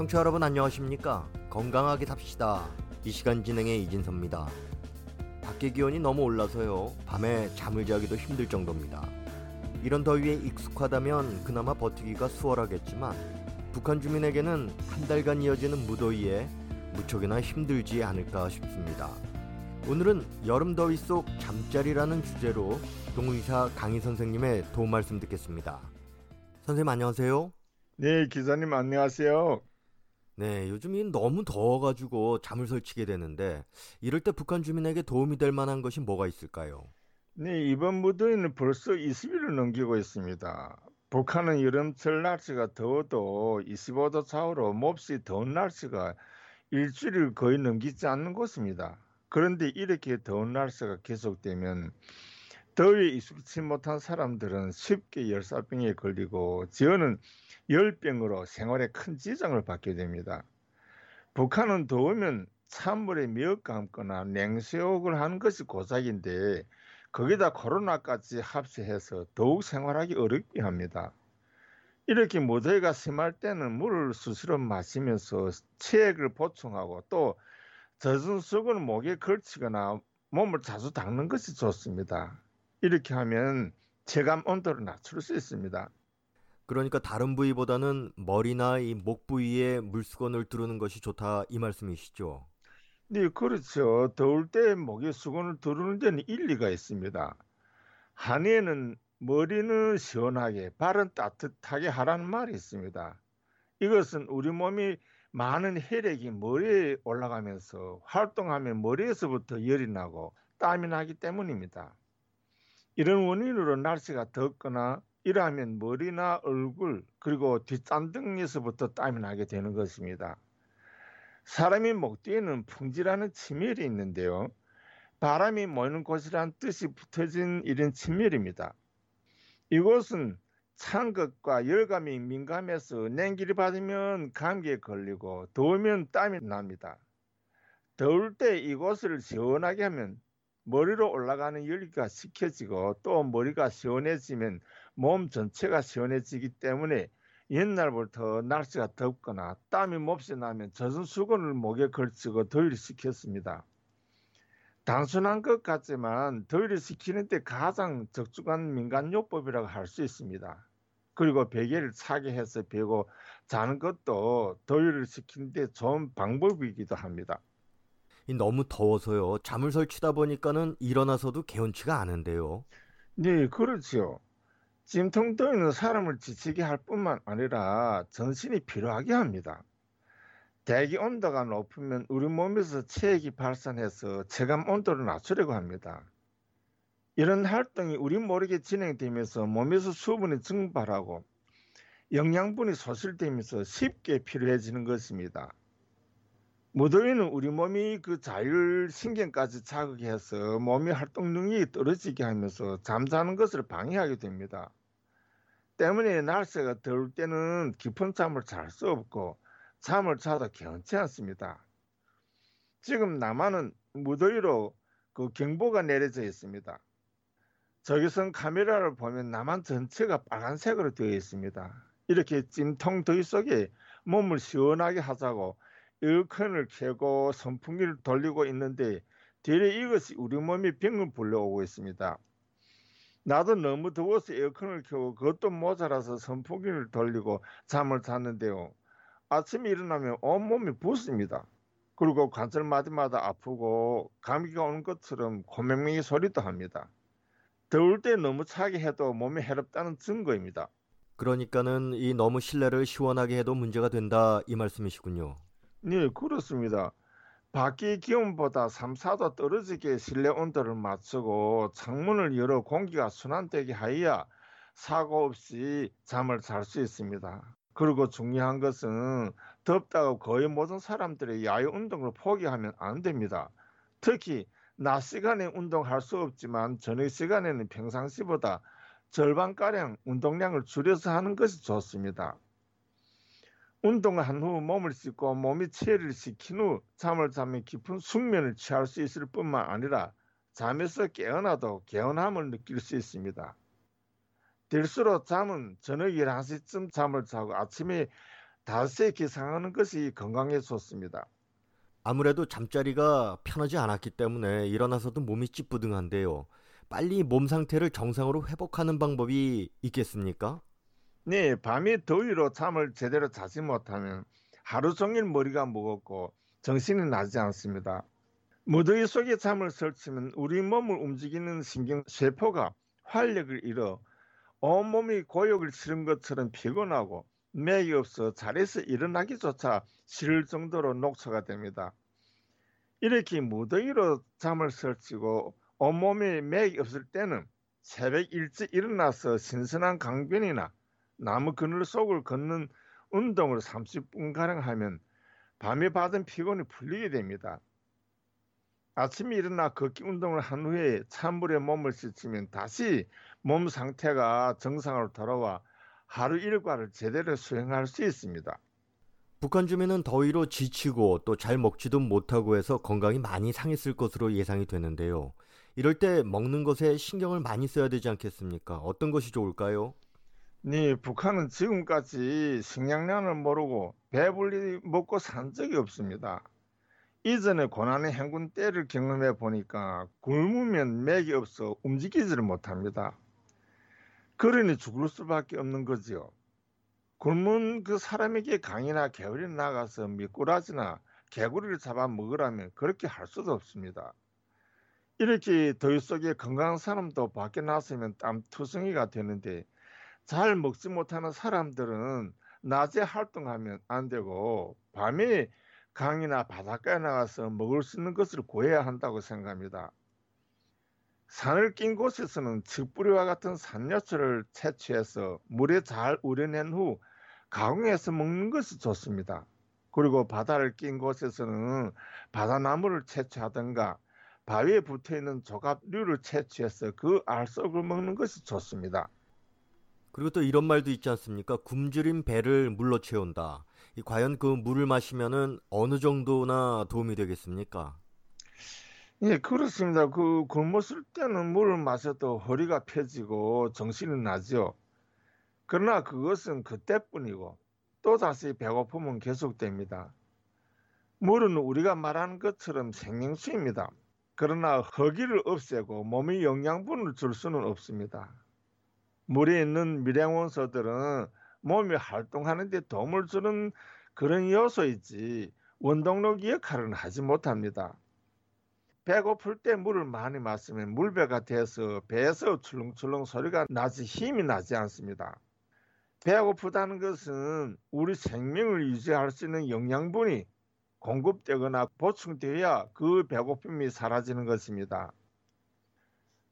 청취자 여러분 안녕하십니까? 건강하게 삽시다. 이 시간 진행의 이진섭입니다. 밖에 기온이 너무 올라서요. 밤에 잠을 자기도 힘들 정도입니다. 이런 더위에 익숙하다면 그나마 버티기가 수월하겠지만 북한 주민에게는 한 달간 이어지는 무더위에 무척이나 힘들지 않을까 싶습니다. 오늘은 여름 더위 속 잠자리라는 주제로 동의사 강희 선생님의 도움 말씀 듣겠습니다. 선생님 안녕하세요. 네, 기자님 안녕하세요. 네, 요즘이 너무 더워가지고 잠을 설치게 되는데 이럴 때 북한 주민에게 도움이 될 만한 것이 뭐가 있을까요? 네, 이번 무더위는 벌써 20일을 넘기고 있습니다. 북한은 여름철 날씨가 더워도 25도 차오로 몹시 더운 날씨가 일주일을 거의 넘기지 않는 곳입니다. 그런데 이렇게 더운 날씨가 계속되면 더위에 익숙치 못한 사람들은 쉽게 열사병에 걸리고 지어는 열병으로 생활에 큰 지장을 받게 됩니다. 북한은 더우면 찬물에 미역 감거나 냉수욕을 하는 것이 고작인데 거기다 코로나까지 합세해서 더욱 생활하기 어렵게 합니다. 이렇게 무더위가 심할 때는 물을 수시로 마시면서 체액을 보충하고 또 젖은 수건을 목에 걸치거나 몸을 자주 닦는 것이 좋습니다. 이렇게 하면 체감 온도를 낮출 수 있습니다. 그러니까 다른 부위보다는 머리나 이 목 부위에 물수건을 두르는 것이 좋다 이 말씀이시죠? 네, 그렇죠. 더울 때 목에 수건을 두르는 데는 일리가 있습니다. 한의에는 머리는 시원하게, 발은 따뜻하게 하라는 말이 있습니다. 이것은 우리 몸이 많은 혈액이 머리에 올라가면서 활동하면 머리에서부터 열이 나고 땀이 나기 때문입니다. 이런 원인으로 날씨가 덥거나 이러하면 머리나 얼굴 그리고 뒷잔등에서부터 땀이 나게 되는 것입니다. 사람이 목 뒤에는 풍지라는 치멸이 있는데요. 바람이 모이는 곳이란 뜻이 붙어진 이런 치멸입니다. 이곳은 찬 것과 열감이 민감해서 냉기를 받으면 감기에 걸리고 더우면 땀이 납니다. 더울 때 이곳을 시원하게 하면 머리로 올라가는 열기가 식혀지고 또 머리가 시원해지면 몸 전체가 시원해지기 때문에 옛날부터 날씨가 덥거나 땀이 몹시 나면 젖은 수건을 목에 걸치고 더위를 식혔습니다. 단순한 것 같지만 더위를 식히는 데 가장 적중한 민간요법이라고 할 수 있습니다. 그리고 베개를 차게 해서 베고 자는 것도 더위를 식히는 데 좋은 방법이기도 합니다. 너무 더워서요. 잠을 설치다 보니까는 일어나서도 개운치가 않은데요. 네, 그렇죠. 찜통 더위는 사람을 지치게 할 뿐만 아니라 전신이 피로하게 합니다. 대기 온도가 높으면 우리 몸에서 체액이 발산해서 체감 온도를 낮추려고 합니다. 이런 활동이 우리 모르게 진행되면서 몸에서 수분이 증발하고 영양분이 소실되면서 쉽게 피로해지는 것입니다. 무더위는 우리 몸이 그 자율 신경까지 자극해서 몸의 활동 능력이 떨어지게 하면서 잠자는 것을 방해하게 됩니다. 때문에 날씨가 더울 때는 깊은 잠을 잘 수 없고 잠을 자도 개운치 않습니다. 지금 남한은 무더위로 그 경보가 내려져 있습니다. 적외선 카메라를 보면 남한 전체가 빨간색으로 되어 있습니다. 이렇게 찜통 더위 속에 몸을 시원하게 하자고 에어컨을 켜고 선풍기를 돌리고 있는데 대래 이것이 우리 몸이 병을 불러오고 있습니다. 나도 너무 더워서 에어컨을 켜고 그것도 모자라서 선풍기를 돌리고 잠을 잤는데요. 아침에 일어나면 온몸이 붓습니다. 그리고 관절 마디마다 아프고 감기가 오는 것처럼 고맹맹이 소리도 합니다. 더울 때 너무 차게 해도 몸에 해롭다는 증거입니다. 그러니까는 이 너무 실내를 시원하게 해도 문제가 된다 이 말씀이시군요. 네, 그렇습니다. 밖의 기온보다 3, 4도 떨어지게 실내 온도를 맞추고 창문을 열어 공기가 순환되게 하여야 사고 없이 잠을 잘 수 있습니다. 그리고 중요한 것은 덥다고 거의 모든 사람들이 야외 운동을 포기하면 안 됩니다. 특히 낮 시간에 운동할 수 없지만 저녁 시간에는 평상시보다 절반가량 운동량을 줄여서 하는 것이 좋습니다. 운동을 한후 몸을 씻고 몸이 체를 식힌 후 잠을 자면 깊은 숙면을 취할 수 있을 뿐만 아니라 잠에서 깨어나도 개운함을 느낄 수 있습니다. 될수록 잠은 저녁 11시쯤 잠을 자고 아침에 닷새 기상하는 것이 건강에 좋습니다. 아무래도 잠자리가 편하지 않았기 때문에 일어나서도 몸이 찌뿌둥한데요. 빨리 몸 상태를 정상으로 회복하는 방법이 있겠습니까? 네, 밤이 더위로 잠을 제대로 자지 못하면 하루 종일 머리가 무겁고 정신이 나지 않습니다. 무더위 속에 잠을 설치면 우리 몸을 움직이는 신경 세포가 활력을 잃어 온몸이 고역을 치른 것처럼 피곤하고 맥이 없어 자리에서 일어나기조차 싫을 정도로 녹초가 됩니다. 이렇게 무더위로 잠을 설치고 온몸에 맥이 없을 때는 새벽 일찍 일어나서 신선한 강변이나 나무 그늘 속을 걷는 운동을 30분 가량 하면 밤에 받은 피곤이 풀리게 됩니다. 아침에 일어나 걷기 운동을 한 후에 찬물에 몸을 씻으면 다시 몸 상태가 정상으로 돌아와 하루 일과를 제대로 수행할 수 있습니다. 북한 주민은 더위로 지치고 또 잘 먹지도 못하고 해서 건강이 많이 상했을 것으로 예상이 되는데요. 이럴 때 먹는 것에 신경을 많이 써야 되지 않겠습니까? 어떤 것이 좋을까요? 네, 북한은 지금까지 식량난을 모르고 배불리 먹고 산 적이 없습니다. 이전에 고난의 행군 때를 경험해 보니까 굶으면 맥이 없어 움직이지를 못합니다. 그러니 죽을 수밖에 없는 거지요. 굶은 그 사람에게 강이나 개울에 나가서 미꾸라지나 개구리를 잡아 먹으라면 그렇게 할 수도 없습니다. 이렇게 더위 속에 건강한 사람도 밖에 나서면 땀투성이가 되는데 잘 먹지 못하는 사람들은 낮에 활동하면 안 되고 밤에 강이나 바닷가에 나가서 먹을 수 있는 것을 구해야 한다고 생각합니다. 산을 낀 곳에서는 칡뿌리와 같은 산야초를 채취해서 물에 잘 우려낸 후 가공해서 먹는 것이 좋습니다. 그리고 바다를 낀 곳에서는 바다나무를 채취하든가 바위에 붙어 있는 조각류를 채취해서 그 알속을 먹는 것이 좋습니다. 그리고 또 이런 말도 있지 않습니까? 굶주린 배를 물로 채운다. 과연 그 물을 마시면은 어느 정도나 도움이 되겠습니까? 예, 그렇습니다. 그 굶었을 때는 물을 마셔도 허리가 펴지고 정신이 나죠. 그러나 그것은 그때뿐이고 또 다시 배고픔은 계속됩니다. 물은 우리가 말하는 것처럼 생명수입니다. 그러나 허기를 없애고 몸에 영양분을 줄 수는 없습니다. 물에 있는 미량원소들은 몸이 활동하는 데 도움을 주는 그런 요소이지 원동력 역할은 하지 못합니다. 배고플 때 물을 많이 마시면 물배가 돼서 배에서 출렁출렁 소리가 나지 힘이 나지 않습니다. 배고프다는 것은 우리 생명을 유지할 수 있는 영양분이 공급되거나 보충되어야 그 배고픔이 사라지는 것입니다.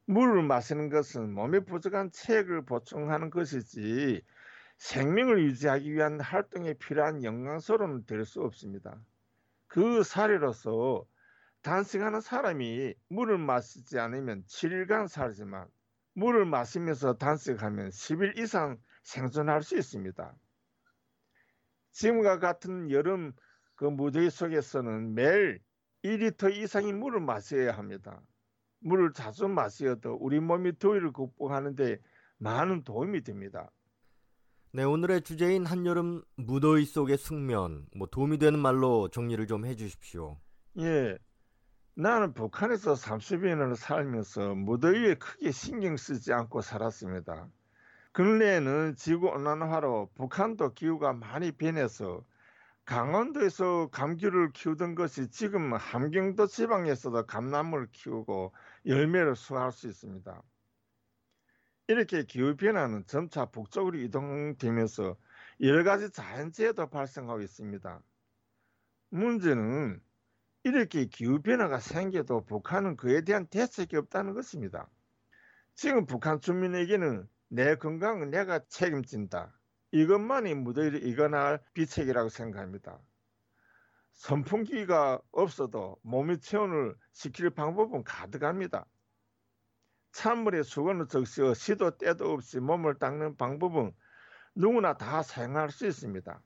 물을 마시는 것은 몸에 부족한 체액을 보충하는 것이지 생명을 유지하기 위한 활동에 필요한 영양소로는 될 수 없습니다. 그 사례로서 단식하는 사람이 물을 마시지 않으면 7일간 살지만 물을 마시면서 단식하면 10일 이상 생존할 수 있습니다. 지금과 같은 여름 그 무더위 속에서는 매일 2리터 이상의 물을 마셔야 합니다. 물을 자주 마셔도 우리 몸이 더위를 극복하는데 많은 도움이 됩니다. 네, 오늘의 주제인 한여름 무더위 속의 숙면, 뭐 도움이 되는 말로 정리를 좀 해주십시오. 예, 나는 북한에서 30년을 살면서 무더위에 크게 신경 쓰지 않고 살았습니다. 근래에는 지구 온난화로 북한도 기후가 많이 변해서 강원도에서 감귤을 키우던 것이 지금 함경도 지방에서도 감나무를 키우고 열매를 수확할 수 있습니다. 이렇게 기후 변화는 점차 북쪽으로 이동되면서 여러 가지 자연재해도 발생하고 있습니다. 문제는 이렇게 기후 변화가 생겨도 북한은 그에 대한 대책이 없다는 것입니다. 지금 북한 주민에게는 내 건강은 내가 책임진다. 이것만이 무더위를 이겨낼 비책이라고 생각합니다. 선풍기가 없어도 몸의 체온을 지킬 방법은 가득합니다. 찬물에 수건을 적시어 시도 때도 없이 몸을 닦는 방법은 누구나 다 사용할 수 있습니다.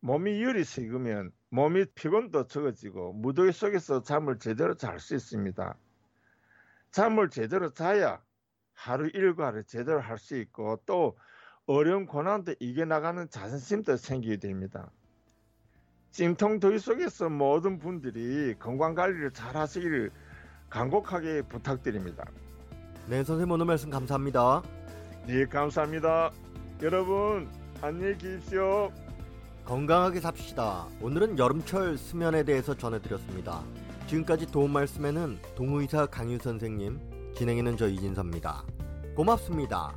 몸이 열이 식으면 몸이 피곤도 적어지고 무더위 속에서 잠을 제대로 잘 수 있습니다. 잠을 제대로 자야 하루 일과를 제대로 할 수 있고 또 어려운 고난도 이겨나가는 자신심도 생기게 됩니다. 찜통 더위 속에서 모든 분들이 건강 관리를 잘 하시기를 간곡하게 부탁드립니다. 네, 선생님 오늘 말씀 감사합니다. 네, 감사합니다. 여러분, 안녕히 계십시오. 건강하게 삽시다. 오늘은 여름철 수면에 대해서 전해드렸습니다. 지금까지 도움 말씀에는 동의사 강유 선생님, 진행에는 저 이진섭입니다. 고맙습니다.